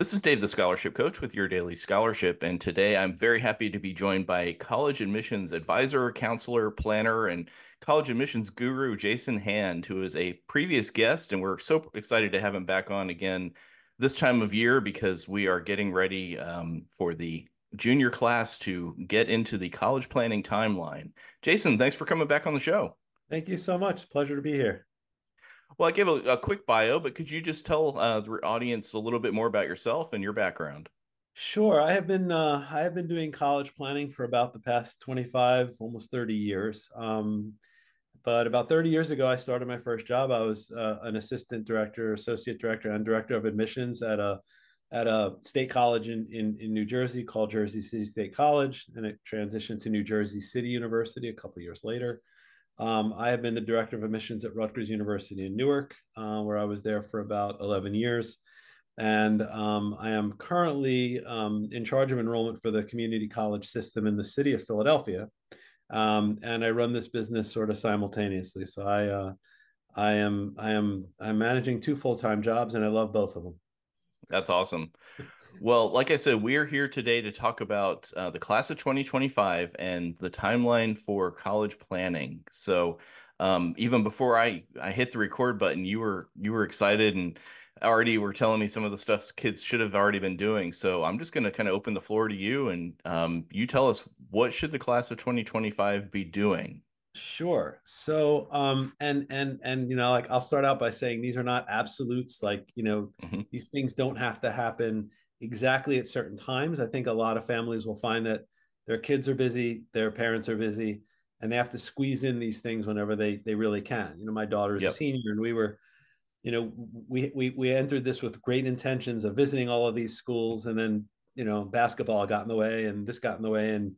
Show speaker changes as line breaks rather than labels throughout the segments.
This is Dave, the Scholarship Coach, with your daily scholarship. And today I'm very happy to be joined by college admissions advisor, counselor, planner, and college admissions guru, Jason Hand, who is a previous guest. And we're so excited to have him back on again this time of year because we are getting ready um, for the junior class to get into the college planning timeline. Jason, thanks for coming back on the show.
Thank you so much. Pleasure to be here.
Well, I gave a, a quick bio, but could you just tell uh, the audience a little bit more about yourself and your background?
Sure. I have been uh, I have been doing college planning for about the past 25, almost 30 years. Um, but about 30 years ago, I started my first job. I was uh, an assistant director, associate director, and director of admissions at a at a state college in, in, in New Jersey called Jersey City State College, and it transitioned to New Jersey City University a couple years later. Um, I have been the director of admissions at Rutgers University in Newark, uh, where I was there for about 11 years. And um, I am currently um, in charge of enrollment for the community college system in the city of Philadelphia. Um, and I run this business sort of simultaneously. So I, uh, I am, I am, I'm managing two full time jobs, and I love both of them.
That's awesome. Well, like I said, we're here today to talk about uh, the class of 2025 and the timeline for college planning. So, um, even before I I hit the record button, you were you were excited and already were telling me some of the stuff kids should have already been doing. So I'm just going to kind of open the floor to you and um, you tell us what should the class of 2025 be doing.
Sure. So, um, and and and you know, like I'll start out by saying these are not absolutes. Like you know, mm-hmm. these things don't have to happen exactly at certain times. I think a lot of families will find that their kids are busy, their parents are busy, and they have to squeeze in these things whenever they they really can. You know, my daughter's yep. a senior, and we were, you know, we we we entered this with great intentions of visiting all of these schools, and then you know, basketball got in the way, and this got in the way, and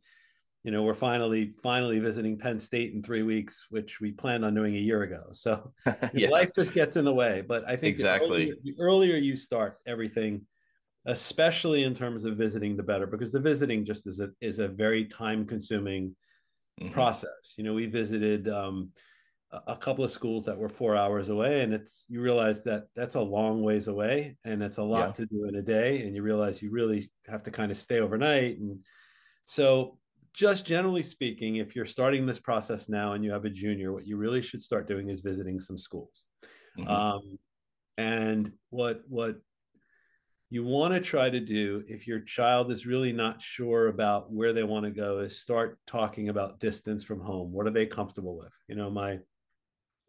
you know, we're finally finally visiting Penn State in three weeks, which we planned on doing a year ago. So yeah. life just gets in the way. But I think
exactly
the earlier, the earlier you start, everything especially in terms of visiting the better because the visiting just is a is a very time consuming mm-hmm. process you know we visited um, a couple of schools that were four hours away and it's you realize that that's a long ways away and it's a lot yeah. to do in a day and you realize you really have to kind of stay overnight and so just generally speaking if you're starting this process now and you have a junior what you really should start doing is visiting some schools mm-hmm. um, and what what you want to try to do if your child is really not sure about where they want to go is start talking about distance from home. What are they comfortable with? You know my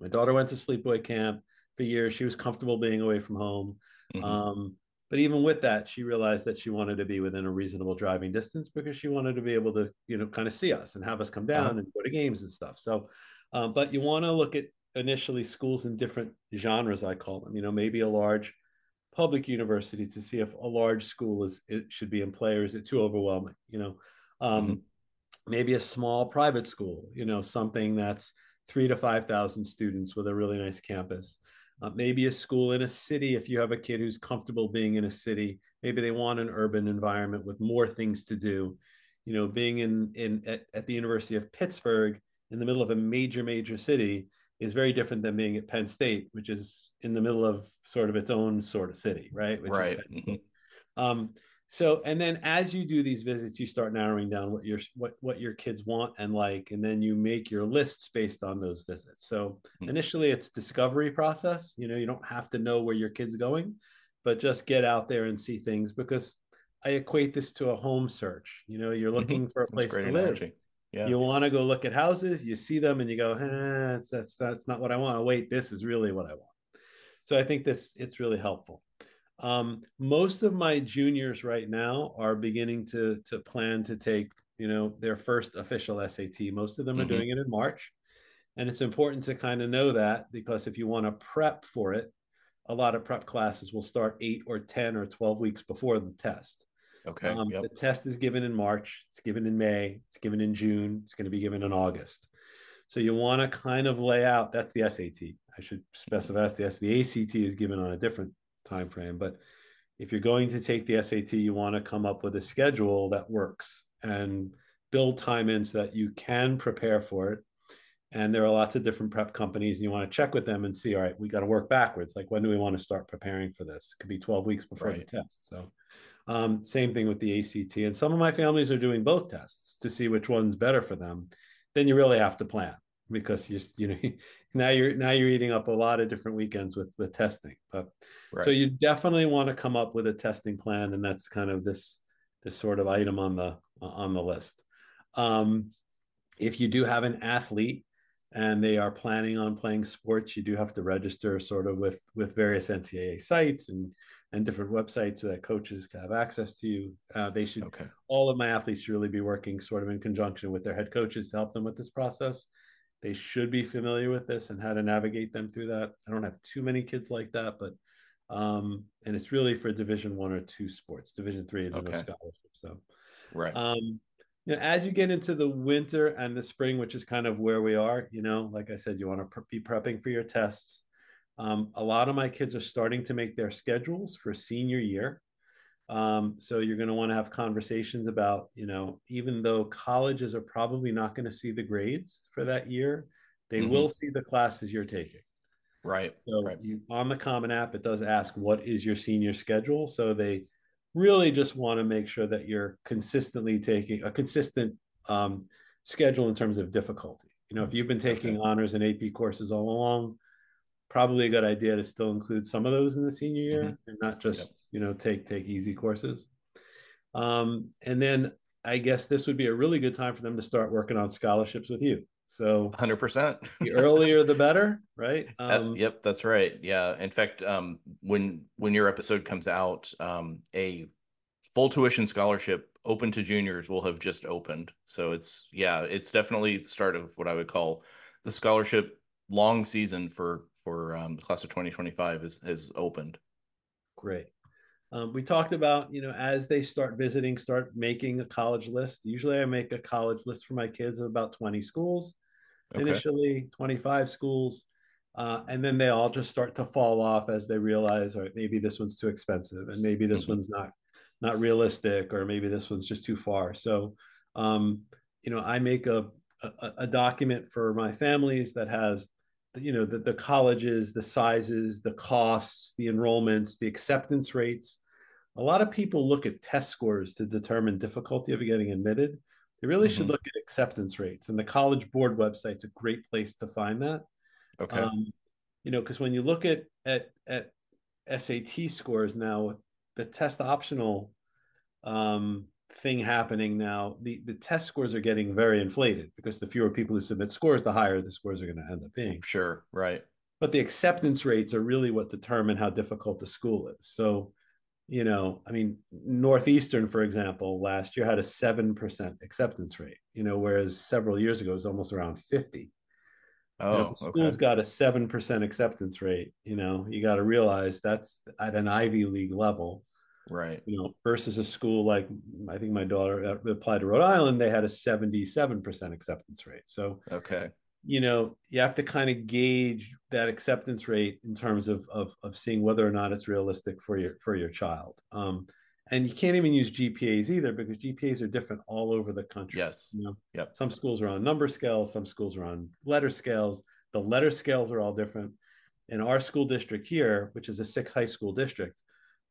my daughter went to sleepaway camp for years. She was comfortable being away from home. Mm-hmm. um, but even with that she realized that she wanted to be within a reasonable driving distance because she wanted to be able to you know kind of see us and have us come down uh-huh. and go to games and stuff. So um, but you want to look at initially schools in different genres i call them you know maybe a large public university to see if a large school is it should be in play or is it too overwhelming you know? Um, mm-hmm. maybe a small private school you know something that's three to five thousand students with a really nice campus. Uh, maybe a school in a city if you have a kid who's comfortable being in a city maybe they want an urban environment with more things to do. You know being in in at, at the university of pittsburgh in the middle of a major major city is very different than being at Penn State, which is in the middle of sort of its own sort of city, right? Which
right. Mm-hmm.
Um, so, and then as you do these visits, you start narrowing down what your what what your kids want and like, and then you make your lists based on those visits. So mm-hmm. initially, it's discovery process. You know, you don't have to know where your kid's going, but just get out there and see things because I equate this to a home search. You know, you're mm-hmm. looking for a place to live yeah. You want to go look at houses, you see them, and you go, eh, that's, that's that's not what I want. Wait, this is really what I want. So I think this it's really helpful. Um, most of my juniors right now are beginning to to plan to take you know their first official SAT. Most of them mm-hmm. are doing it in March, and it's important to kind of know that because if you want to prep for it, a lot of prep classes will start eight or ten or twelve weeks before the test.
Okay. Um,
yep. The test is given in March. It's given in May. It's given in June. It's going to be given in August. So you want to kind of lay out. That's the SAT. I should specify that's the The ACT is given on a different time frame. But if you're going to take the SAT, you want to come up with a schedule that works and build time in so that you can prepare for it and there are lots of different prep companies and you want to check with them and see all right we got to work backwards like when do we want to start preparing for this it could be 12 weeks before right. the test so um, same thing with the act and some of my families are doing both tests to see which one's better for them. Then you really have to plan because you you know now you're now you're eating up a lot of different weekends with with testing. But right. so you definitely want to come up with a testing plan and that's kind of this this sort of item on the on the list. Um, if you do have an athlete and they are planning on playing sports, you do have to register sort of with with various NCAA sites and and different websites so that coaches can have access to you. Uh, they should okay. all of my athletes should really be working sort of in conjunction with their head coaches to help them with this process. They should be familiar with this and how to navigate them through that. I don't have too many kids like that, but um, and it's really for Division One or two sports. Division Three is okay. no scholarship. So,
right.
Um, you know, as you get into the winter and the spring, which is kind of where we are, you know, like I said, you want to pre- be prepping for your tests. Um, a lot of my kids are starting to make their schedules for senior year. Um, so you're going to want to have conversations about, you know, even though colleges are probably not going to see the grades for that year, they mm-hmm. will see the classes you're taking.
Right.
So
right.
you on the Common App, it does ask what is your senior schedule. So they really just want to make sure that you're consistently taking a consistent um, schedule in terms of difficulty. You know, if you've been taking okay. honors and AP courses all along, probably a good idea to still include some of those in the senior year mm-hmm. and not just yep. you know take take easy courses. Um, and then I guess this would be a really good time for them to start working on scholarships with you. So
100%.
the earlier the better, right?
Um, that, yep, that's right. Yeah. In fact, um, when when your episode comes out, um, a full tuition scholarship open to juniors will have just opened. So it's yeah, it's definitely the start of what I would call the scholarship long season for for um, the class of 2025 is has opened.
Great. Um, we talked about, you know, as they start visiting, start making a college list. Usually I make a college list for my kids of about 20 schools, okay. initially 25 schools. Uh, and then they all just start to fall off as they realize, all right, maybe this one's too expensive and maybe this mm-hmm. one's not not realistic or maybe this one's just too far. So, um, you know, I make a, a, a document for my families that has you know the, the colleges the sizes the costs the enrollments the acceptance rates a lot of people look at test scores to determine difficulty of getting admitted. They really mm-hmm. should look at acceptance rates, and the College Board website's a great place to find that.
Okay. Um,
you know, because when you look at at at SAT scores now with the test optional um, thing happening now, the the test scores are getting very inflated because the fewer people who submit scores, the higher the scores are going to end up being.
Sure. Right.
But the acceptance rates are really what determine how difficult the school is. So you know, I mean, Northeastern, for example, last year had a 7% acceptance rate, you know, whereas several years ago it was almost around 50.
Oh,
you know, if school's okay. got a 7% acceptance rate, you know, you got to realize that's at an Ivy League level.
Right.
You know, versus a school like I think my daughter uh, applied to Rhode Island, they had a 77% acceptance rate. So,
okay
you know you have to kind of gauge that acceptance rate in terms of, of of seeing whether or not it's realistic for your for your child. Um, and you can't even use gpas either because gpas are different all over the country
yes.
you know?
Yep.
some schools are on number scales some schools are on letter scales. The letter scales are all different. In our school district here which is a six high school district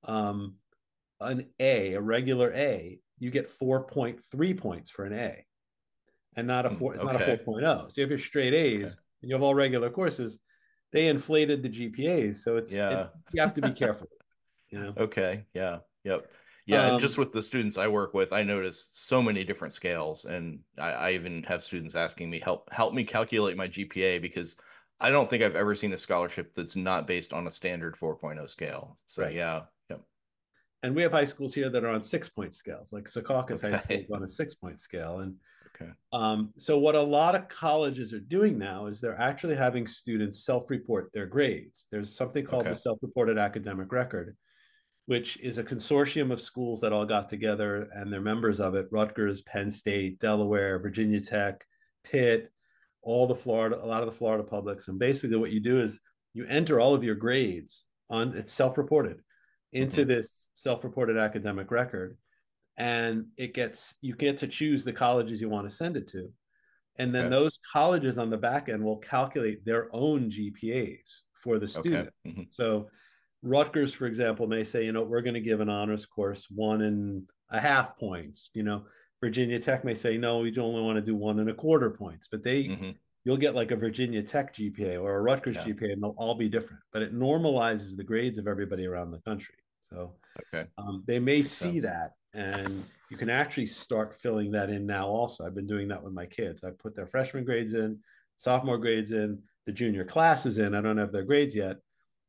um, an a a regular a you get 4.3 points for an a and not a hmm, four. It's okay. not a 4.0. So you have your straight A's okay. and you have all regular courses. They inflated the GPAs, so it's yeah. It, you have to be careful. You know.
Okay. Yeah. Yep. Yeah, um, and just with the students I work with, I notice so many different scales, and I, I, even have students asking me help help me calculate my GPA because I don't think I've ever seen a scholarship that's not based on a standard 4.0 scale. So right. yeah, yep.
And we have high schools here that are on six point scales, like Secaucus okay. High School is on a six point scale, and
Okay.
Um, so what a lot of colleges are doing now is they're actually having students self-report their grades. There's something called okay. the self-reported academic record, which is a consortium of schools that all got together and they're members of it: Rutgers, Penn State, Delaware, Virginia Tech, Pitt, all the Florida, a lot of the Florida publics. And basically, what you do is you enter all of your grades on it's self-reported into mm-hmm. this self-reported academic record and it gets you get to choose the colleges you want to send it to And then
Okay.
those colleges on the back end will calculate their own GPAs for the student.
Okay. Mhm.
So Rutgers, for example, may say, you know, we're going to give an honors course one and a half points. You know, Virginia Tech may say, no, we only want to do one and a quarter points. But they,
Mhm.
you'll get like a Virginia Tech GPA or a Rutgers
Yeah.
GPA, and they'll all be different. But it normalizes the grades of everybody around the country. So
Okay.
um, they may see that, and you can actually start filling that in now. Also, I've been doing that with my kids. I put their freshman grades in, sophomore grades in, the junior classes in. I don't have their grades yet,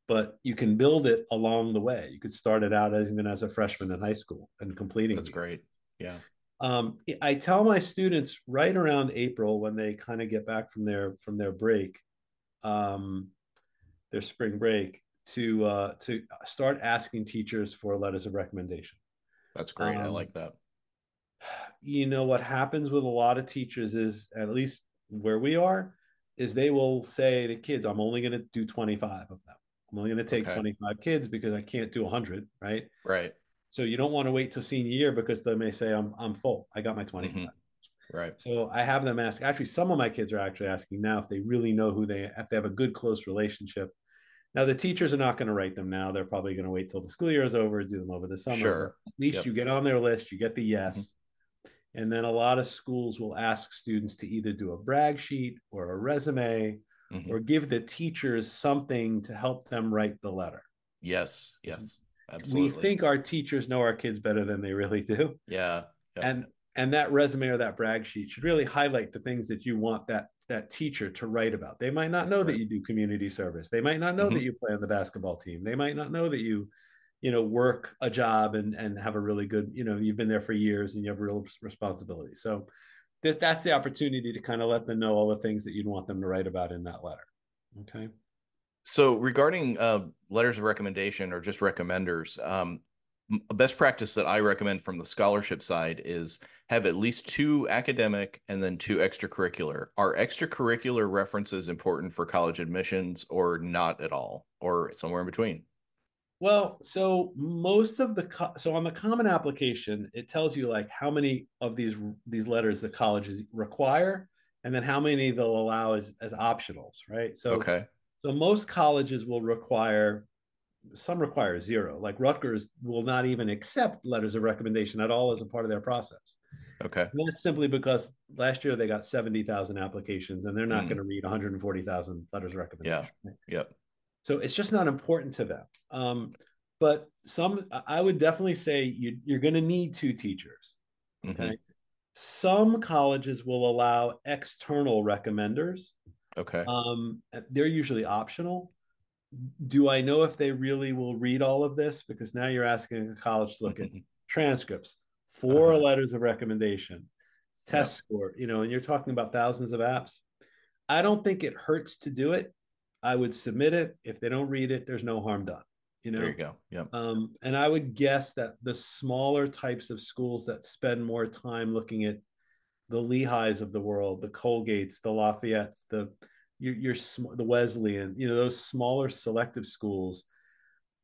but you can build it along the way. You could start it out as even as a freshman in high school and completing.
That's
the-
great. Yeah.
um, I tell my students right around April when they kind of get back from their from their break, um, their spring break, to uh, to start asking teachers for letters of recommendation.
That's great. I
Um,
like that.
You know what happens with a lot of teachers is at least where we are, is they will say to kids, "I'm only going to do 25 of them. I'm only going to take
Okay.
25 kids because I can't do 100." Right.
Right.
So you don't want to wait till senior year because they may say, "I'm I'm full. I got my 25."
Right.
So I have them ask. Actually, some of my kids are actually asking now if they really know who they if they have a good close relationship. Now the teachers are not going to write them now. They're probably going to wait till the school year is over, do them over the summer.
Sure.
At least
Yep. Mm-hmm.
you get on their list, you get the yes. And then a lot of schools will ask students to either do a brag sheet or a resume
Mhm.
or give the teachers something to help them write the letter.
Yes. Yes. Absolutely.
We think our teachers know our kids better than they really do.
Yeah. yeah.
and and that resume or that brag sheet should really highlight the things that you want that that teacher to write about. They might not know that you do community service. They might not know that
Mhm.
you play on the basketball team. They might not know that you you know work a job and and have a really good you know you've been there for years and you have real responsibility. So this, that's the opportunity to kind of let them know all the things that you'd want them to write about in that letter. Okay?
So regarding uh, letters of recommendation or just recommenders, um, a best practice that I recommend from the scholarship side is have at least two academic and then two extracurricular. Are extracurricular references important for college admissions or not at all, or somewhere in between?
Well, so most of the co- so on the common application, it tells you like how many of these these letters the colleges require, and then how many they'll allow as as optionals, right? So
Okay.
so most colleges will require some require zero. Like Rutgers will not even accept letters of recommendation at all as a part of their process.
Okay.
And that's simply because last year they got 70,000 applications and they're not
Mm.
going to read 140,000 letters of recommendation. right?
Yep.
So it's just not important to them. Um, but some, I would definitely say you, you're going to need two teachers.
Mhm.
Okay. Some colleges will allow external recommenders.
Okay.
Um, they're usually optional. Do I know if they really will read all of this? Because now you're asking a college to look at transcripts, 4
Uh-huh.
letters of recommendation, test score, you know, and you're talking about thousands of apps. I don't think it hurts to do it. I would submit it. If they don't read it, there's no harm done. You know,
There you go. Yep.
um, and I would guess that the smaller types of schools that spend more time looking at the Lehighs of the world, the Colgates, the Lafayettes, the your, your sm- the Wesleyan, you know, those smaller selective schools,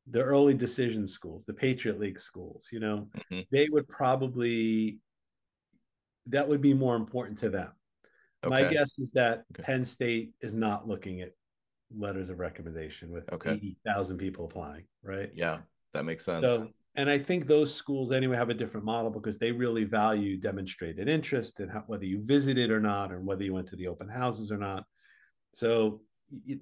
the early decision schools, the Patriot League schools, you know,
Mhm.
they would probably that would be more important to them. My guess is that
Okay.
Penn State is not looking at letters of recommendation with
Okay.
80,000 people applying, right?
Yeah, that makes sense.
So, and I think those schools anyway have a different model because they really value demonstrated interest and how, whether you visited or not, or whether you went to the open houses or not. So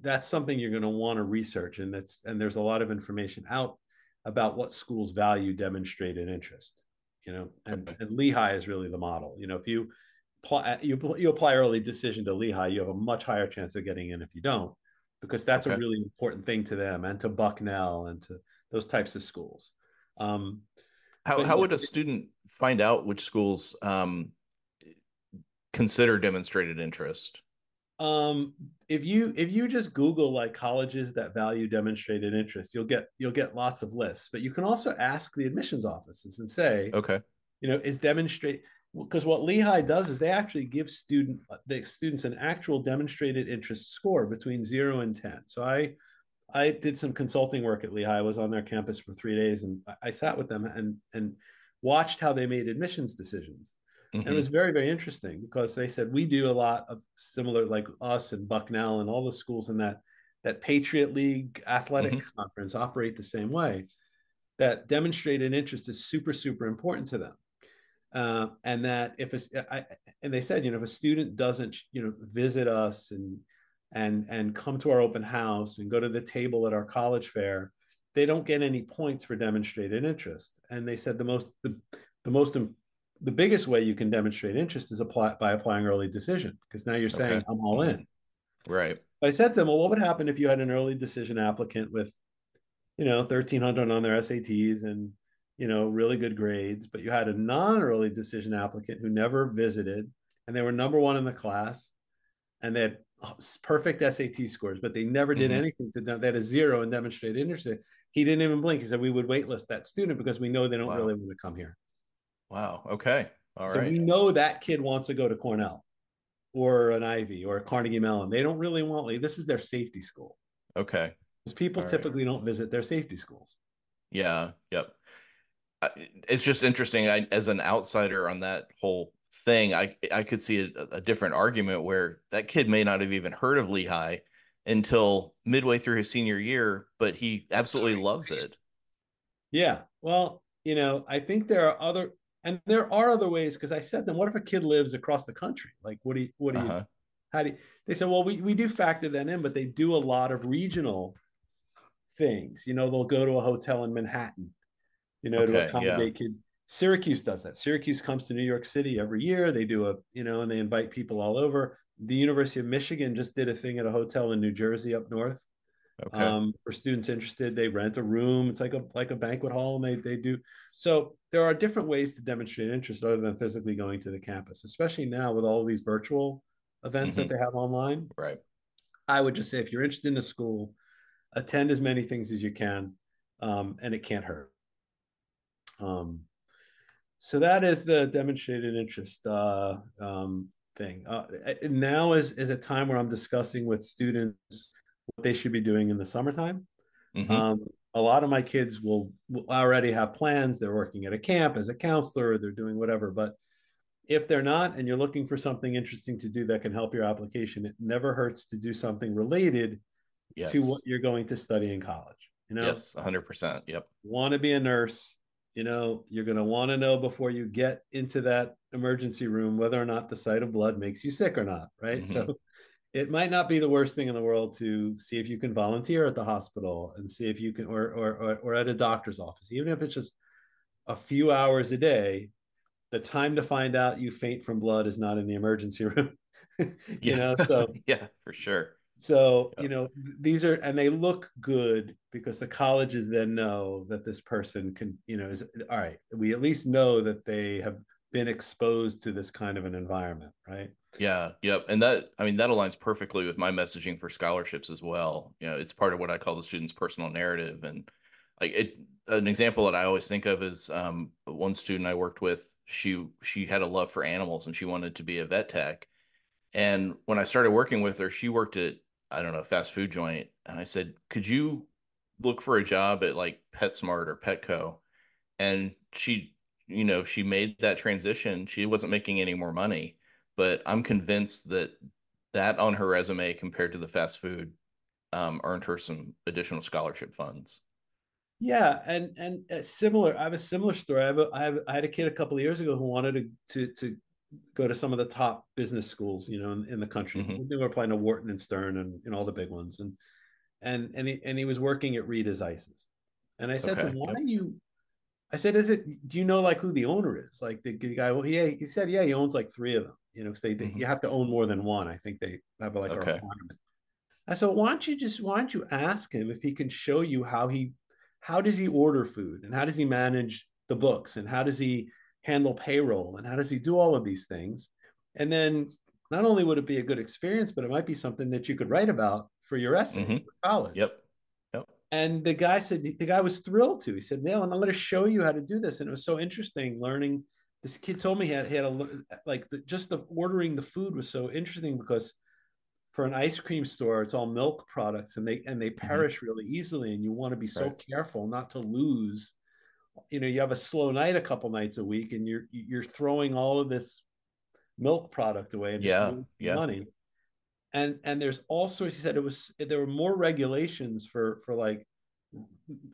that's something you're going to want to research, and that's and there's a lot of information out about what schools value demonstrated interest. You know, and
Okay.
and Lehigh is really the model. You know, if you apply you you apply early decision to Lehigh, you have a much higher chance of getting in if you don't, because that's a really important thing to them and to Bucknell and to those types of schools. Um,
How how would a student find out which schools um, consider demonstrated interest?
Um, if you if you just Google like colleges that value demonstrated interest, you'll get you'll get lots of lists. But you can also ask the admissions offices and say,
Okay.
you know, is demonstrate because what Lehigh does is they actually give student the students an actual demonstrated interest score between zero and ten. So I I did some consulting work at Lehigh. I was on their campus for three days, and I- I sat with them and and watched how they made admissions decisions. Mm-hmm. And it was very, very interesting because they said we do a lot of similar, like us and Bucknell and all the schools in that that Patriot League athletic mm-hmm. conference operate the same way. That demonstrated interest is super, super important to them. Uh, and that if a, I, and they said, you know, if a student doesn't, you know, visit us and and and come to our open house and go to the table at our college fair, they don't get any points for demonstrated interest. And they said the most the, the most the biggest way you can demonstrate interest is apply by applying early decision because now you're saying okay. I'm all in.
Right.
I said to them, well, what would happen if you had an early decision applicant with, you know, 1300 on their SATs and, you know, really good grades, but you had a non-early decision applicant who never visited and they were number one in the class and they had perfect SAT scores, but they never did mm-hmm. anything to them. They had a zero and demonstrated interest. He didn't even blink. He said, we would waitlist that student because we know they don't wow. really want to come here.
Wow. Okay. All
so
right.
we know that kid wants to go to Cornell or an Ivy or a Carnegie Mellon. They don't really want like this is their safety school.
Okay.
Because people All typically right. don't visit their safety schools.
Yeah. Yep. It's just interesting. I, as an outsider on that whole thing, I I could see a, a different argument where that kid may not have even heard of Lehigh until midway through his senior year, but he absolutely loves it.
Yeah. Well, you know, I think there are other and there are other ways because I said to them, what if a kid lives across the country? Like, what do you, what do uh-huh. you, how do you, they said, well, we, we do factor that in, but they do a lot of regional things. You know, they'll go to a hotel in Manhattan, you know, okay, to accommodate yeah. kids. Syracuse does that. Syracuse comes to New York City every year. They do a, you know, and they invite people all over. The University of Michigan just did a thing at a hotel in New Jersey up north. Okay. Um, for students interested, they rent a room. It's like a like a banquet hall, and they they do. So there are different ways to demonstrate interest other than physically going to the campus, especially now with all these virtual events mm-hmm. that they have online.
Right.
I would just say if you're interested in a school, attend as many things as you can, um, and it can't hurt. Um, so that is the demonstrated interest uh, um, thing. Uh, now is is a time where I'm discussing with students they should be doing in the summertime. Mm-hmm. Um, a lot of my kids will, will, already have plans. They're working at a camp as a counselor, they're doing whatever. But if they're not, and you're looking for something interesting to do that can help your application, it never hurts to do something related yes. to what you're going to study in college. You know,
yes, 100%. Yep.
Want to be a nurse? You know, you're going to want to know before you get into that emergency room whether or not the sight of blood makes you sick or not, right? Mm-hmm. So it might not be the worst thing in the world to see if you can volunteer at the hospital and see if you can or or or, or at a doctor's office even if it's just a few hours a day the time to find out you faint from blood is not in the emergency room you
yeah.
know so
yeah for sure
so you know these are and they look good because the colleges then know that this person can you know is all right we at least know that they have been exposed to this kind of an environment right
yeah, yep. And that I mean that aligns perfectly with my messaging for scholarships as well. You know, it's part of what I call the student's personal narrative. And like it an example that I always think of is um, one student I worked with, she she had a love for animals and she wanted to be a vet tech. And when I started working with her, she worked at I don't know, fast food joint. And I said, Could you look for a job at like PetSmart or Petco? And she, you know, she made that transition. She wasn't making any more money but I'm convinced that that on her resume compared to the fast food um, earned her some additional scholarship funds.
Yeah, and and similar. I have a similar story. I have, a, I have I had a kid a couple of years ago who wanted to to to go to some of the top business schools, you know, in, in the country. Mm-hmm. They were applying to Wharton and Stern and, and all the big ones, and and and he and he was working at Rita's Ices, and I said okay. to him, "Why yep. you I said, "Is it? Do you know like who the owner is? Like the, the guy? Well, he he said, yeah, he owns like three of them. You know, because they, mm-hmm. you have to own more than one. I think they have like okay. a requirement. I said, why don't you just why don't you ask him if he can show you how he how does he order food and how does he manage the books and how does he handle payroll and how does he do all of these things? And then not only would it be a good experience, but it might be something that you could write about for your essay mm-hmm. for college.
Yep.
And the guy said the guy was thrilled to. He said, "Neil, I'm going to show you how to do this." And it was so interesting learning. This kid told me he had, he had a like the, just the ordering the food was so interesting because for an ice cream store, it's all milk products and they and they mm-hmm. perish mm-hmm. really easily, and you want to be so right. careful not to lose. You know, you have a slow night a couple nights a week, and you're you're throwing all of this milk product away and
yeah, yeah.
money. And and there's also he said it was there were more regulations for for like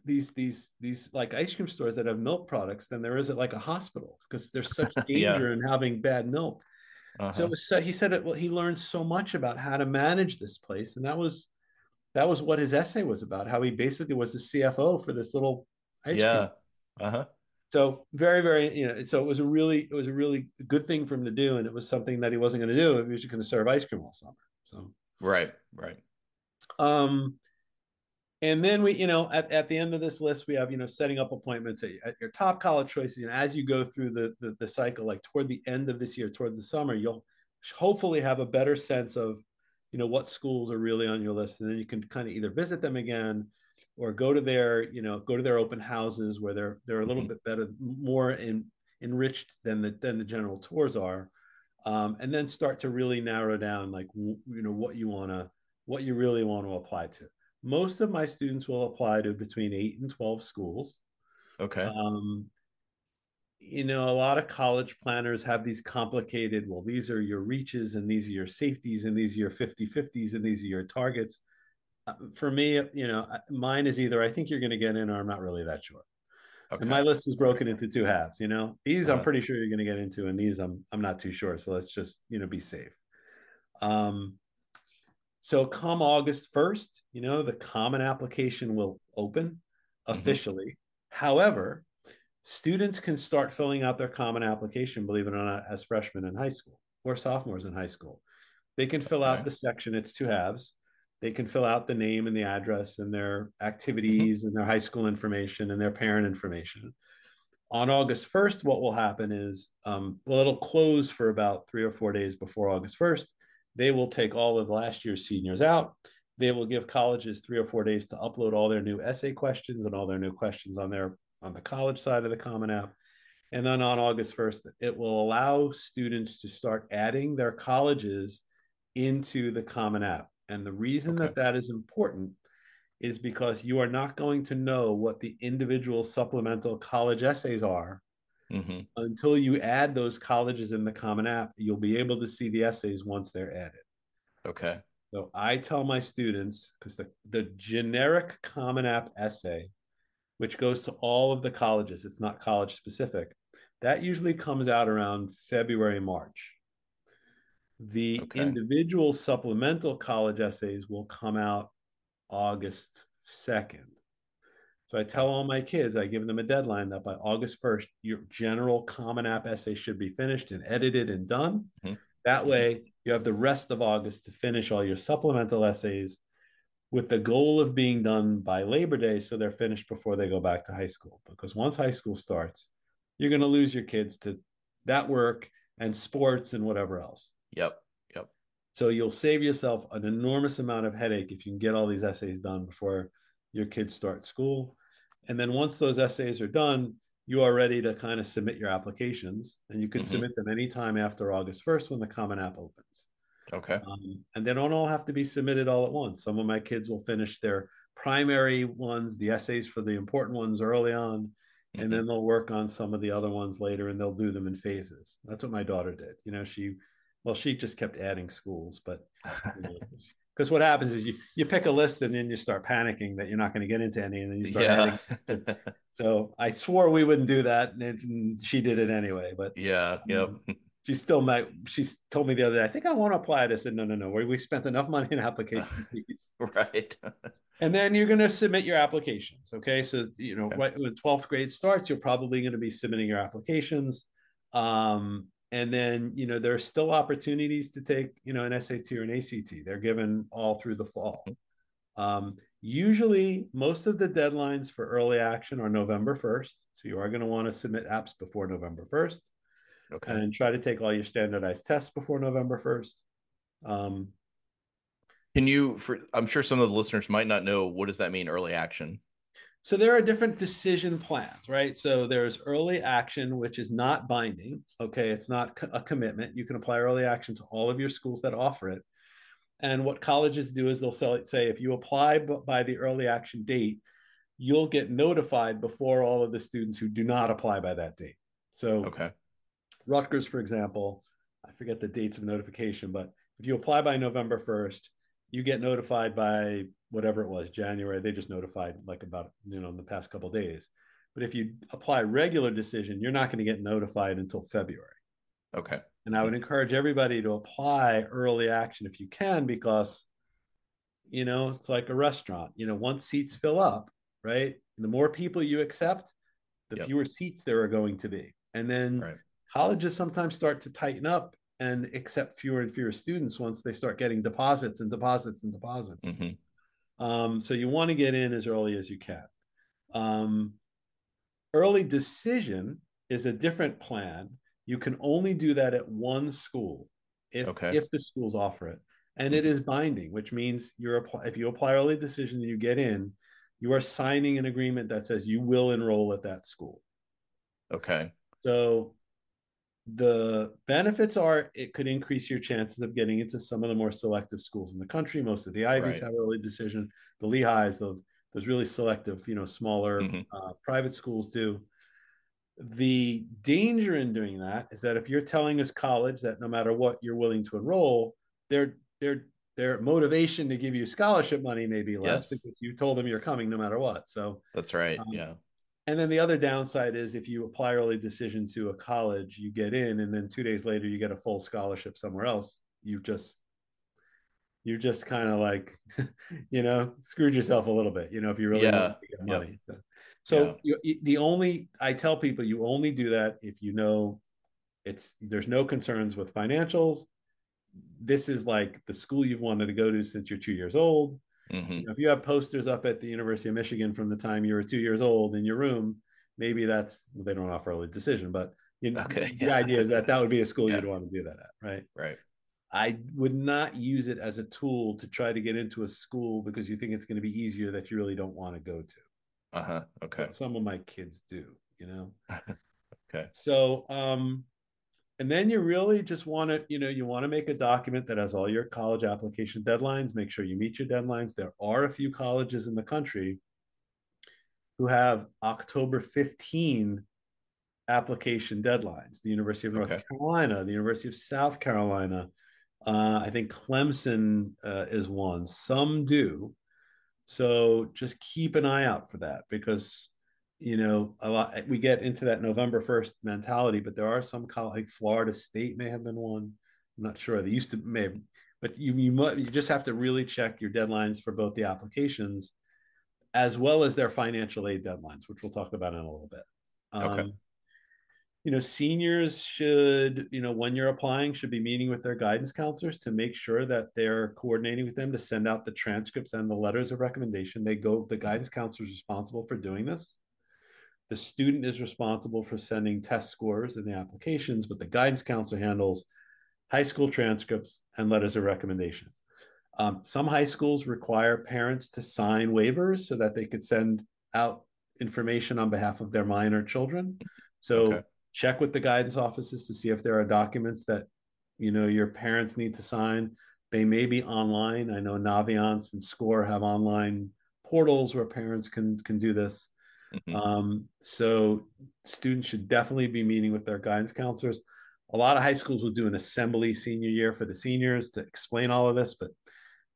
these these these like ice cream stores that have milk products than there is at like a hospital because there's such danger yeah. in having bad milk. Uh-huh. So, was, so he said it. Well, he learned so much about how to manage this place, and that was that was what his essay was about. How he basically was the CFO for this little ice
yeah. cream. Uh huh.
So very, very, you know, so it was a really, it was a really good thing for him to do, and it was something that he wasn't going to do if he was just going to serve ice cream all summer. So
right, right.
Um, and then we, you know, at, at the end of this list, we have, you know, setting up appointments at, at your top college choices. And as you go through the, the, the cycle, like toward the end of this year, toward the summer, you'll hopefully have a better sense of, you know, what schools are really on your list. And then you can kind of either visit them again or go to their, you know, go to their open houses where they're they're a little mm-hmm. bit better, more in, enriched than the than the general tours are. Um, and then start to really narrow down like you know what you want to what you really want to apply to. Most of my students will apply to between 8 and 12 schools.
Okay.
Um, you know a lot of college planners have these complicated well these are your reaches and these are your safeties and these are your 50 50s and these are your targets. Uh, for me you know mine is either i think you're going to get in or i'm not really that sure okay. and my list is broken into two halves you know these uh-huh. i'm pretty sure you're going to get into and these i'm i'm not too sure so let's just you know be safe um so come August 1st, you know, the common application will open mm-hmm. officially. Mm-hmm. However, students can start filling out their common application, believe it or not, as freshmen in high school or sophomores in high school. They can fill okay. out the section, it's two halves. They can fill out the name and the address and their mm-hmm. activities mm-hmm. and their high school information and their parent information. On August 1st, what will happen is, um, well, it'll close for about three or four days before August 1st they will take all of last year's seniors out. They will give colleges three or four days to upload all their new essay questions and all their new questions on their on the college side of the Common App. And then on August 1st, it will allow students to start adding their colleges into the Common App. And the reason okay. that that is important is because you are not going to know what the individual supplemental college essays are Mm-hmm. Until you add those colleges in the Common App, you'll be able to see the essays once they're added.
Okay.
So I tell my students because the, the generic Common App essay, which goes to all of the colleges, it's not college specific, that usually comes out around February, March. The okay. individual supplemental college essays will come out August 2nd. So I tell all my kids, I give them a deadline that by August 1st, your general Common App essay should be finished and edited and done. Mm-hmm. That mm-hmm. way, you have the rest of August to finish all your supplemental essays with the goal of being done by Labor Day so they're finished before they go back to high school. Because once high school starts, you're going to lose your kids to that work and sports and whatever else.
Yep. Yep.
So you'll save yourself an enormous amount of headache if you can get all these essays done before your kids start school. And then once those essays are done, you are ready to kind of submit your applications and you can mm-hmm. submit them anytime after August 1st when the Common App opens.
Okay. Um,
and they don't all have to be submitted all at once. Some of my kids will finish their primary ones, the essays for the important ones early on, mm-hmm. and then they'll work on some of the other ones later and they'll do them in phases. That's what my daughter did. You know, she, well, she just kept adding schools, but because what happens is you you pick a list and then you start panicking that you're not going to get into any and then you start yeah. so i swore we wouldn't do that and she did it anyway but
yeah yep.
Um, she still might she told me the other day i think i want to apply I said, no no no we, we spent enough money in application fees.
Right.
And then you're going to submit your applications okay? So you know okay. right when 12th grade starts you're probably going to be submitting your applications. Um and then you know there are still opportunities to take you know an SAT or an ACT. They're given all through the fall. Um, usually, most of the deadlines for early action are November first, so you are going to want to submit apps before November first, okay. and try to take all your standardized tests before November first. Um,
Can you? For I'm sure some of the listeners might not know what does that mean, early action.
So there are different decision plans, right? So there's early action, which is not binding. Okay, it's not a commitment. You can apply early action to all of your schools that offer it. And what colleges do is they'll say if you apply by the early action date, you'll get notified before all of the students who do not apply by that date. So,
okay,
Rutgers, for example, I forget the dates of notification, but if you apply by November 1st, you get notified by whatever it was, January. They just notified like about, you know, in the past couple days. But if you apply regular decision, you're not going to get notified until February.
Okay.
And I would encourage everybody to apply early action if you can, because, you know, it's like a restaurant. You know, once seats fill up, right? The more people you accept, the yep. fewer seats there are going to be. And then right. colleges sometimes start to tighten up and accept fewer and fewer students once they start getting deposits and deposits and deposits. Mm-hmm. Um, so you want to get in as early as you can. Um, early decision is a different plan. You can only do that at one school if okay. if the schools offer it, and mm-hmm. it is binding, which means you're if you apply early decision and you get in, you are signing an agreement that says you will enroll at that school.
Okay.
So the benefits are it could increase your chances of getting into some of the more selective schools in the country. Most of the Ivies right. have early decision. The Lehighs, the, those really selective, you know, smaller mm-hmm. uh, private schools do. The danger in doing that is that if you're telling us college that no matter what you're willing to enroll, their their their motivation to give you scholarship money may be less yes. because you told them you're coming no matter what. So
that's right. Um, yeah.
And then the other downside is if you apply early decision to a college, you get in, and then two days later you get a full scholarship somewhere else. You just you just kind of like, you know, screwed yourself a little bit. You know, if you really yeah. want to get money. Yep. So, so yeah. you, the only I tell people you only do that if you know it's there's no concerns with financials. This is like the school you've wanted to go to since you're two years old Mm-hmm. You know, if you have posters up at the University of Michigan from the time you were two years old in your room, maybe that's well, they don't offer early decision, but you know, okay. the idea is that that would be a school yeah. you'd want to do that at, right?
Right.
I would not use it as a tool to try to get into a school because you think it's going to be easier that you really don't want to go to.
Uh huh. Okay.
But some of my kids do, you know.
okay.
So, um, and then you really just want to you know you want to make a document that has all your college application deadlines make sure you meet your deadlines. There are a few colleges in the country who have october 15 application deadlines. The university of north okay. carolina the university of south carolina uh, i think clemson uh, is one. Some do. So just keep an eye out for that because you know, a lot we get into that November 1st mentality, but there are some like Florida State may have been one. I'm not sure. They used to may have, but you you might you just have to really check your deadlines for both the applications as well as their financial aid deadlines, which we'll talk about in a little bit. Um, okay. You know, seniors should, you know, when you're applying, should be meeting with their guidance counselors to make sure that they're coordinating with them to send out the transcripts and the letters of recommendation. They go, the guidance counselor is responsible for doing this. The student is responsible for sending test scores and the applications, but the guidance counselor handles high school transcripts and letters of recommendation. Um, some high schools require parents to sign waivers so that they could send out information on behalf of their minor children. So okay. check with the guidance offices to see if there are documents that you know your parents need to sign. They may be online. I know Naviance and Scoir have online portals where parents can can do this. Mm-hmm. Um, so students should definitely be meeting with their guidance counselors. A lot of high schools will do an assembly senior year for the seniors to explain all of this, but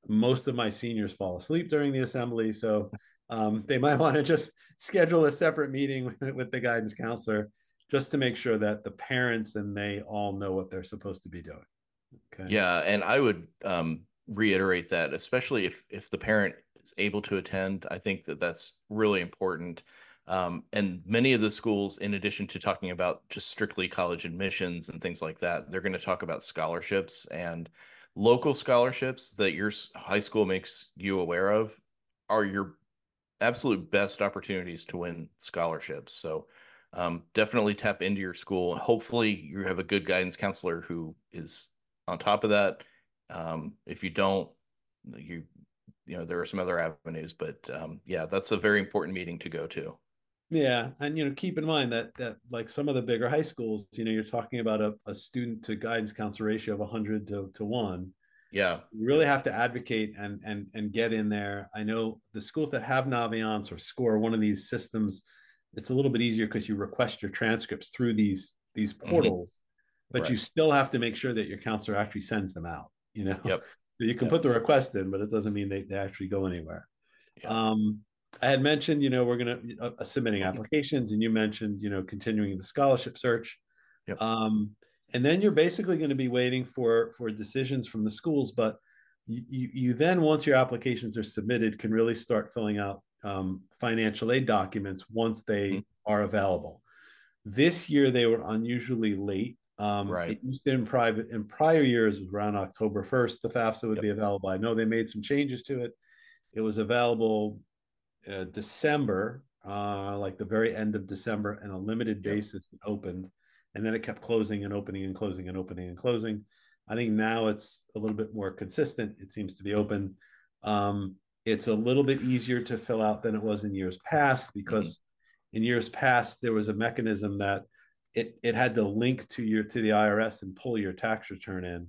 most of my seniors fall asleep during the assembly. So um, they might want to just schedule a separate meeting with, with the guidance counselor just to make sure that the parents and they all know what they're supposed to be doing.
Okay. Yeah, and I would um, reiterate that, especially if if the parent is able to attend, I think that that's really important. Um, and many of the schools, in addition to talking about just strictly college admissions and things like that, they're going to talk about scholarships and local scholarships that your high school makes you aware of are your absolute best opportunities to win scholarships. So um, definitely tap into your school. Hopefully, you have a good guidance counselor who is on top of that. Um, if you don't, you you know there are some other avenues, but um, yeah, that's a very important meeting to go to.
Yeah, and you know, keep in mind that that like some of the bigger high schools, you know, you're talking about a, a student to guidance counselor ratio of 100 to, to 1.
Yeah.
You really have to advocate and and and get in there. I know the schools that have Naviance or Scoir, one of these systems, it's a little bit easier because you request your transcripts through these these mm-hmm. portals. but right. you still have to make sure that your counselor actually sends them out. You know,
yep.
So you can
yep.
put the request in, but it doesn't mean they, they actually go anywhere. Yep. Um, I had mentioned, you know, we're going to uh, submitting applications, and you mentioned, you know, continuing the scholarship search.
Yep.
Um, and then you're basically going to be waiting for for decisions from the schools. But you, you, you then, once your applications are submitted, can really start filling out um, financial aid documents once they mm-hmm. are available. This year they were unusually late. Um,
right.
It used to in private in prior years was around October 1st. The FAFSA would yep. be available. I know they made some changes to it. It was available uh, December, uh, like the very end of December, and a limited basis yep. opened, and then it kept closing and opening and closing and opening and closing. I think now it's a little bit more consistent. It seems to be open. Um, it's a little bit easier to fill out than it was in years past because mm-hmm. in years past there was a mechanism that it it had to link to your to the IRS and pull your tax return in.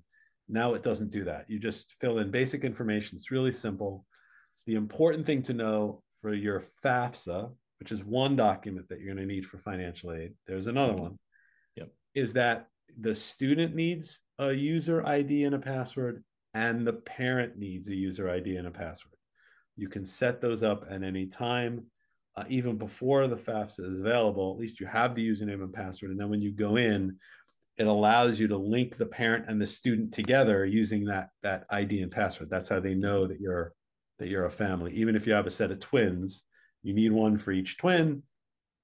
Now it doesn't do that. You just fill in basic information. It's really simple. The important thing to know for your FAFSA, which is one document that you're going to need for financial aid, there's another mm-hmm. one.
Yep.
Is that the student needs a user ID and a password, and the parent needs a user ID and a password. You can set those up at any time, uh, even before the FAFSA is available. At least you have the username and password. And then when you go in, it allows you to link the parent and the student together using that that ID and password. That's how they know that you're that you're a family. Even if you have a set of twins, you need one for each twin,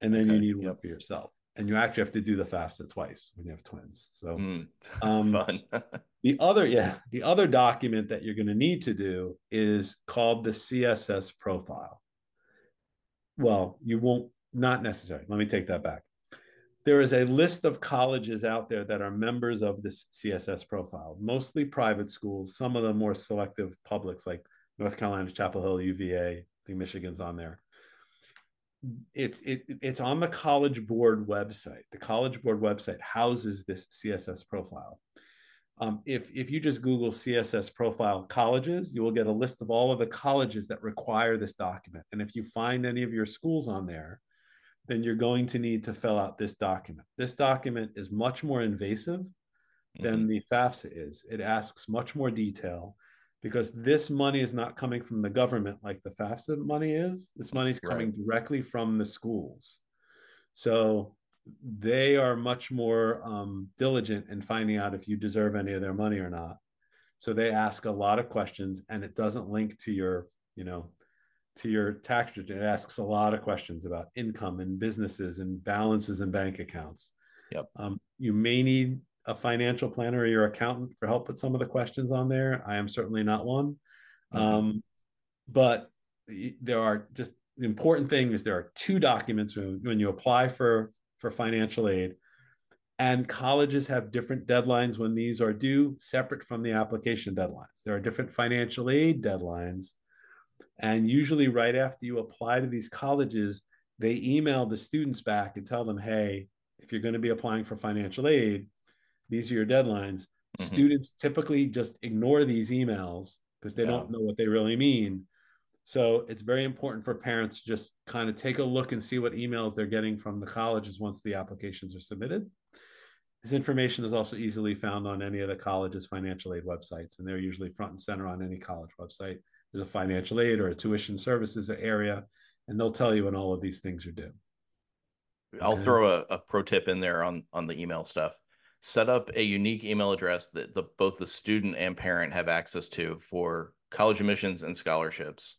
and then okay. you need one for yourself. And you actually have to do the FAFSA twice when you have twins. So
mm.
um,
fun.
The other, yeah, the other document that you're going to need to do is called the CSS profile. Well, you won't, not necessary. Let me take that back. There is a list of colleges out there that are members of this CSS profile, mostly private schools, some of the more selective publics like North Carolina's Chapel Hill, UVA, I think Michigan's on there. It's it, it's on the College Board website. The College Board website houses this CSS profile. Um, if, if you just Google CSS profile colleges, you will get a list of all of the colleges that require this document. And if you find any of your schools on there, then you're going to need to fill out this document. This document is much more invasive than mm-hmm. the FAFSA is. It asks much more detail because this money is not coming from the government like the FAFSA money is. This money is coming right. directly from the schools. So they are much more um, diligent in finding out if you deserve any of their money or not. So they ask a lot of questions, and it doesn't link to your, you know, to your tax return. It asks a lot of questions about income and businesses and balances and bank accounts.
Yep.
Um, you may need a financial planner or your accountant for help with some of the questions on there. I am certainly not one. Um, but there are just the important thing is there are two documents when, when you apply for for financial aid. And colleges have different deadlines when these are due, separate from the application deadlines. There are different financial aid deadlines. And usually, right after you apply to these colleges, they email the students back and tell them, hey, if you're going to be applying for financial aid, these are your deadlines. Mm-hmm. Students typically just ignore these emails because they yeah. don't know what they really mean. So it's very important for parents to just kind of take a look and see what emails they're getting from the colleges once the applications are submitted. This information is also easily found on any of the college's financial aid websites, and they're usually front and center on any college website. There's a financial aid or a tuition services area, and they'll tell you when all of these things are due.
I'll okay. throw a, a pro tip in there on on the email stuff. Set up a unique email address that the, both the student and parent have access to for college admissions and scholarships.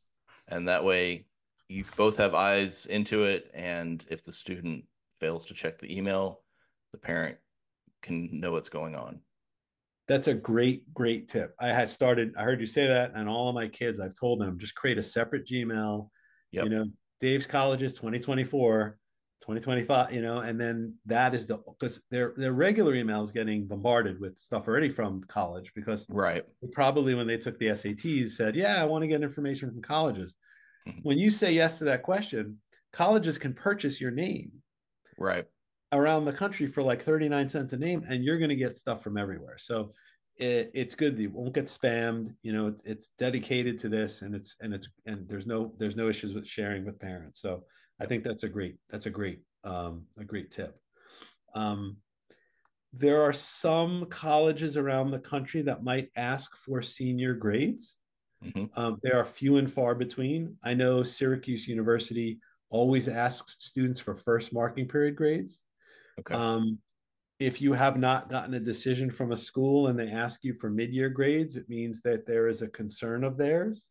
And that way you both have eyes into it and if the student fails to check the email the parent can know what's going on.
That's a great great tip. I had started i heard you say that and all of my kids i've told them just create a separate gmail. Yep. you know dave's colleges 2024 2025 you know and then that is the because their their regular email is getting bombarded with stuff already from college because
right.
probably when they took the sats said yeah i want to get information from colleges. Mm-hmm. when you say yes to that question colleges can purchase your name
right.
around the country for like 39 cents a name and you're going to get stuff from everywhere. So it, it's good that you won't get spammed you know it's, it's dedicated to this and it's and it's and there's no there's no issues with sharing with parents. So I think that's a great that's a great um, a great tip. Um, there are some colleges around the country that might ask for senior grades. Mm-hmm. Um, they are few and far between. I know Syracuse University always asks students for first marking period grades. Okay. Um, if you have not gotten a decision from a school and they ask you for mid-year grades, it means that there is a concern of theirs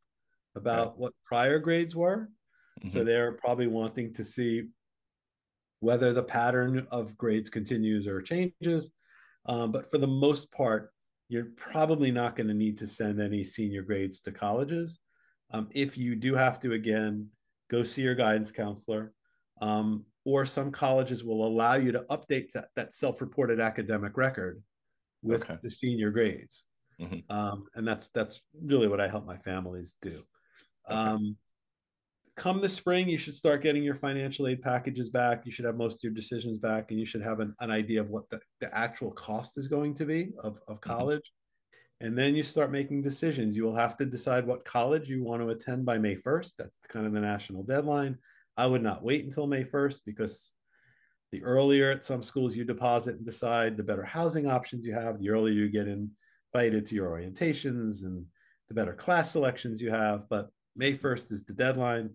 about okay. what prior grades were. Mm-hmm. So they're probably wanting to see whether the pattern of grades continues or changes. Um, but for the most part, you're probably not going to need to send any senior grades to colleges. Um, if you do have to, again, go see your guidance counselor. Um, or some colleges will allow you to update that, that self-reported academic record with okay. the senior grades. Mm-hmm. Um, and that's that's really what I help my families do. Okay. Um, come the spring, you should start getting your financial aid packages back. You should have most of your decisions back, and you should have an, an idea of what the, the actual cost is going to be of, of mm-hmm. college. Mm-hmm. And then you start making decisions. You will have to decide what college you want to attend by May 1st. That's kind of the national deadline. I would not wait until May 1st because the earlier at some schools you deposit and decide, the better housing options you have, the earlier you get invited to your orientations and the better class selections you have. But May 1st is the deadline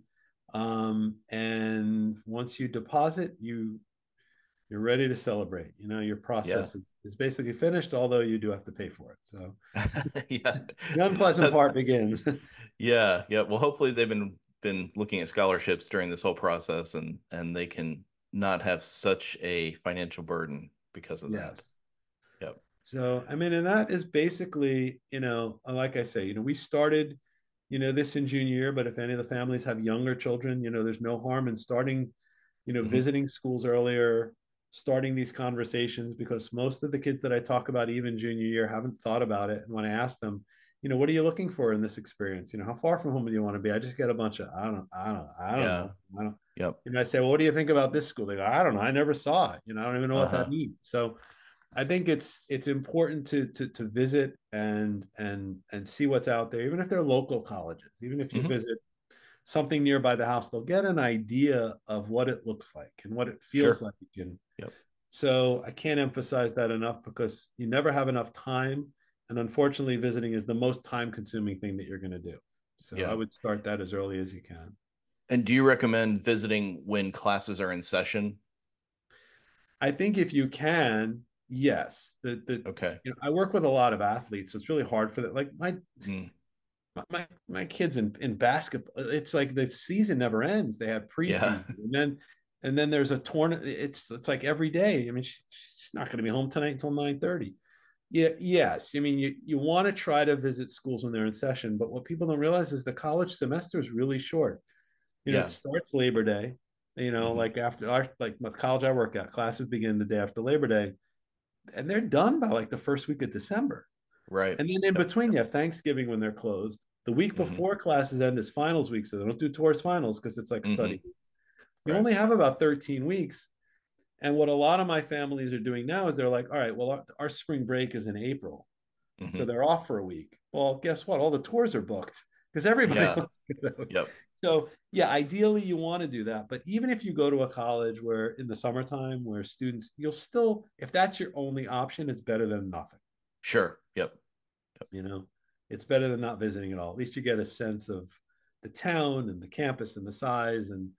um, and once you deposit you you're ready to celebrate. You know your process yeah. is, is basically finished although you do have to pay for it. So yeah. the unpleasant part begins.
Yeah yeah. Well hopefully they've been been looking at scholarships during this whole process and and they can not have such a financial burden because of yes. that yep.
So i mean and that is basically you know like i say you know we started you know this in junior year but if any of the families have younger children you know there's no harm in starting you know mm-hmm. visiting schools earlier starting these conversations because most of the kids that i talk about even junior year haven't thought about it and when i ask them you know what are you looking for in this experience you know how far from home do you want to be i just get a bunch of i don't i don't i don't yeah. know i don't
yep
and i say well what do you think about this school they go i don't know i never saw it you know i don't even know uh-huh. what that uh-huh. means so I think it's it's important to to to visit and and and see what's out there, even if they're local colleges. Even if you mm-hmm. visit something nearby the house, they'll get an idea of what it looks like and what it feels sure. like. And
yep.
so I can't emphasize that enough because you never have enough time, and unfortunately, visiting is the most time-consuming thing that you're going to do. So yeah. I would start that as early as you can.
And do you recommend visiting when classes are in session?
I think if you can, Yes. The the
okay.
You know, I work with a lot of athletes, so it's really hard for that. Like my mm. my my kids in in basketball, it's like the season never ends. They have preseason, yeah. and then and then there's a tournament. It's it's like every day. I mean, she's, she's not going to be home tonight until nine thirty. Yeah. Yes. I mean, you you want to try to visit schools when they're in session, but what people don't realize is the college semester is really short. You know, yeah. it starts Labor Day. You know, mm-hmm. like after our like the college I work at, classes begin the day after Labor Day and they're done by like the first week of December.
Right.
And then in between, you have Thanksgiving when they're closed. The week mm-hmm. before mm-hmm. classes end is finals week, so they don't do towards finals because it's like mm-hmm. study. You right. only have about 13 weeks. And what a lot of my families are doing now is they're like, all right, well, our, our spring break is in April. Mm-hmm. So they're off for a week. Well, guess what? All the tours are booked because everybody yeah. wants to go.
Yep.
So yeah, ideally you want to do that. But even if you go to a college where in the summertime where students, you'll still, if that's your only option, it's better than nothing.
Sure. Yep.
yep. You know, it's better than not visiting at all. At least you get a sense of the town and the campus and the size and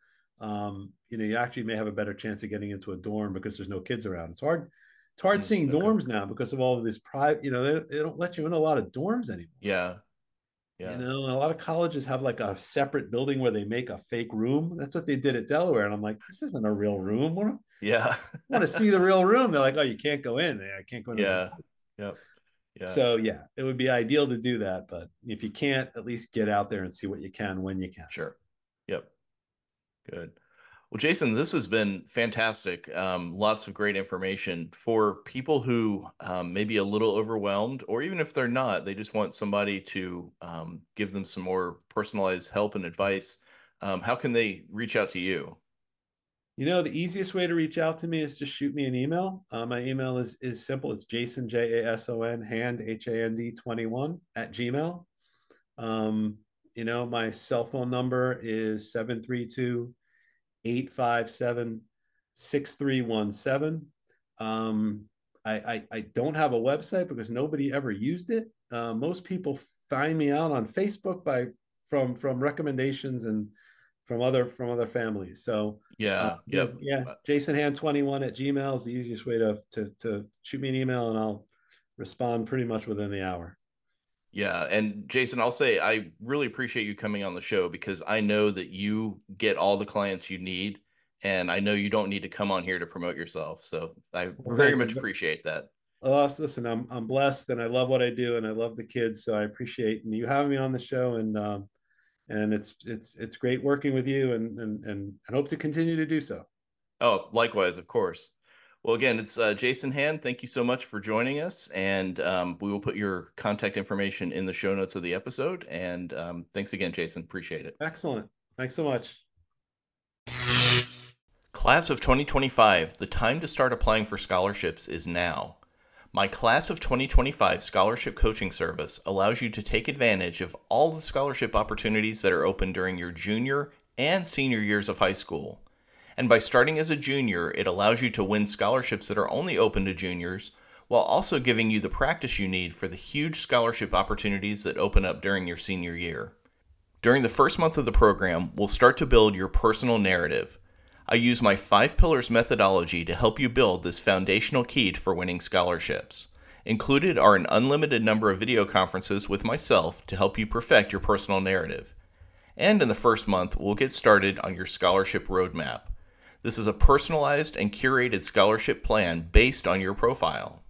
um, you know, you actually may have a better chance of getting into a dorm because there's no kids around. It's hard. It's hard mm, seeing okay. dorms now because of all of this private. You know, they, they don't let you in a lot of dorms anymore.
Yeah, yeah.
You know, a lot of colleges have like a separate building where they make a fake room. That's what they did at Delaware. And I'm like, this isn't a real room. What,
yeah.
I want to see the real room. They're like, oh, you can't go in. I can't go in.
Yeah. Yep.
Yeah. So yeah, it would be ideal to do that. But if you can't, at least get out there and see what you can when you can.
Sure. Yep. Good. Well, Jason, this has been fantastic. Um, lots of great information for people who um, may be a little overwhelmed, or even if they're not, they just want somebody to um, give them some more personalized help and advice. Um, how can they reach out to you?
You know, the easiest way to reach out to me is just shoot me an email. Uh, my email is is simple. It's Jason J A S O N Hand H A N D twenty one at Gmail. Um, you know, my cell phone number is seven three two 857 6317. Um, I, I, I don't have a website because nobody ever used it. Uh, most people find me out on Facebook by from from recommendations and from other from other families. So
yeah, uh, yep.
yeah. Jason Hand twenty one at Gmail is the easiest way to to to shoot me an email and I'll respond pretty much within the hour.
Yeah, and Jason, I'll say I really appreciate you coming on the show because I know that you get all the clients you need, and I know you don't need to come on here to promote yourself. So I well, very much appreciate that.
Well, listen, I'm I'm blessed, and I love what I do, and I love the kids, so I appreciate you having me on the show, and um, and it's it's it's great working with you, and and and I hope to continue to do so.
Oh, likewise, of course. Well, again, it's uh, Jason Hand. Thank you so much for joining us. And um, we will put your contact information in the show notes of the episode. And um, thanks again, Jason. Appreciate it.
Excellent. Thanks so much.
Class of 2025, the time to start applying for scholarships is now. My Class of 2025 scholarship coaching service allows you to take advantage of all the scholarship opportunities that are open during your junior and senior years of high school. And by starting as a junior, it allows you to win scholarships that are only open to juniors, while also giving you the practice you need for the huge scholarship opportunities that open up during your senior year. During the first month of the program, we'll start to build your personal narrative. I use my five pillars methodology to help you build this foundational key for winning scholarships. Included are an unlimited number of video conferences with myself to help you perfect your personal narrative. And in the first month, we'll get started on your scholarship roadmap. This is a personalized and curated scholarship plan based on your profile.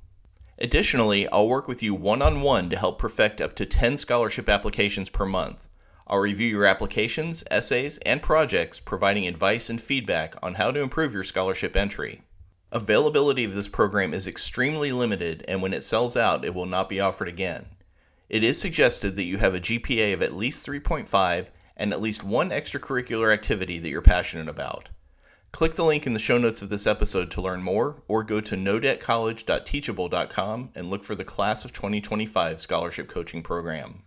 Additionally, I'll work with you one on one to help perfect up to 10 scholarship applications per month. I'll review your applications, essays, and projects, providing advice and feedback on how to improve your scholarship entry. Availability of this program is extremely limited, and when it sells out, it will not be offered again. It is suggested that you have a GPA of at least 3.5 and at least one extracurricular activity that you're passionate about. Click the link in the show notes of this episode to learn more, or go to nodebtcollege.teachable.com and look for the Class of 2025 Scholarship Coaching Program.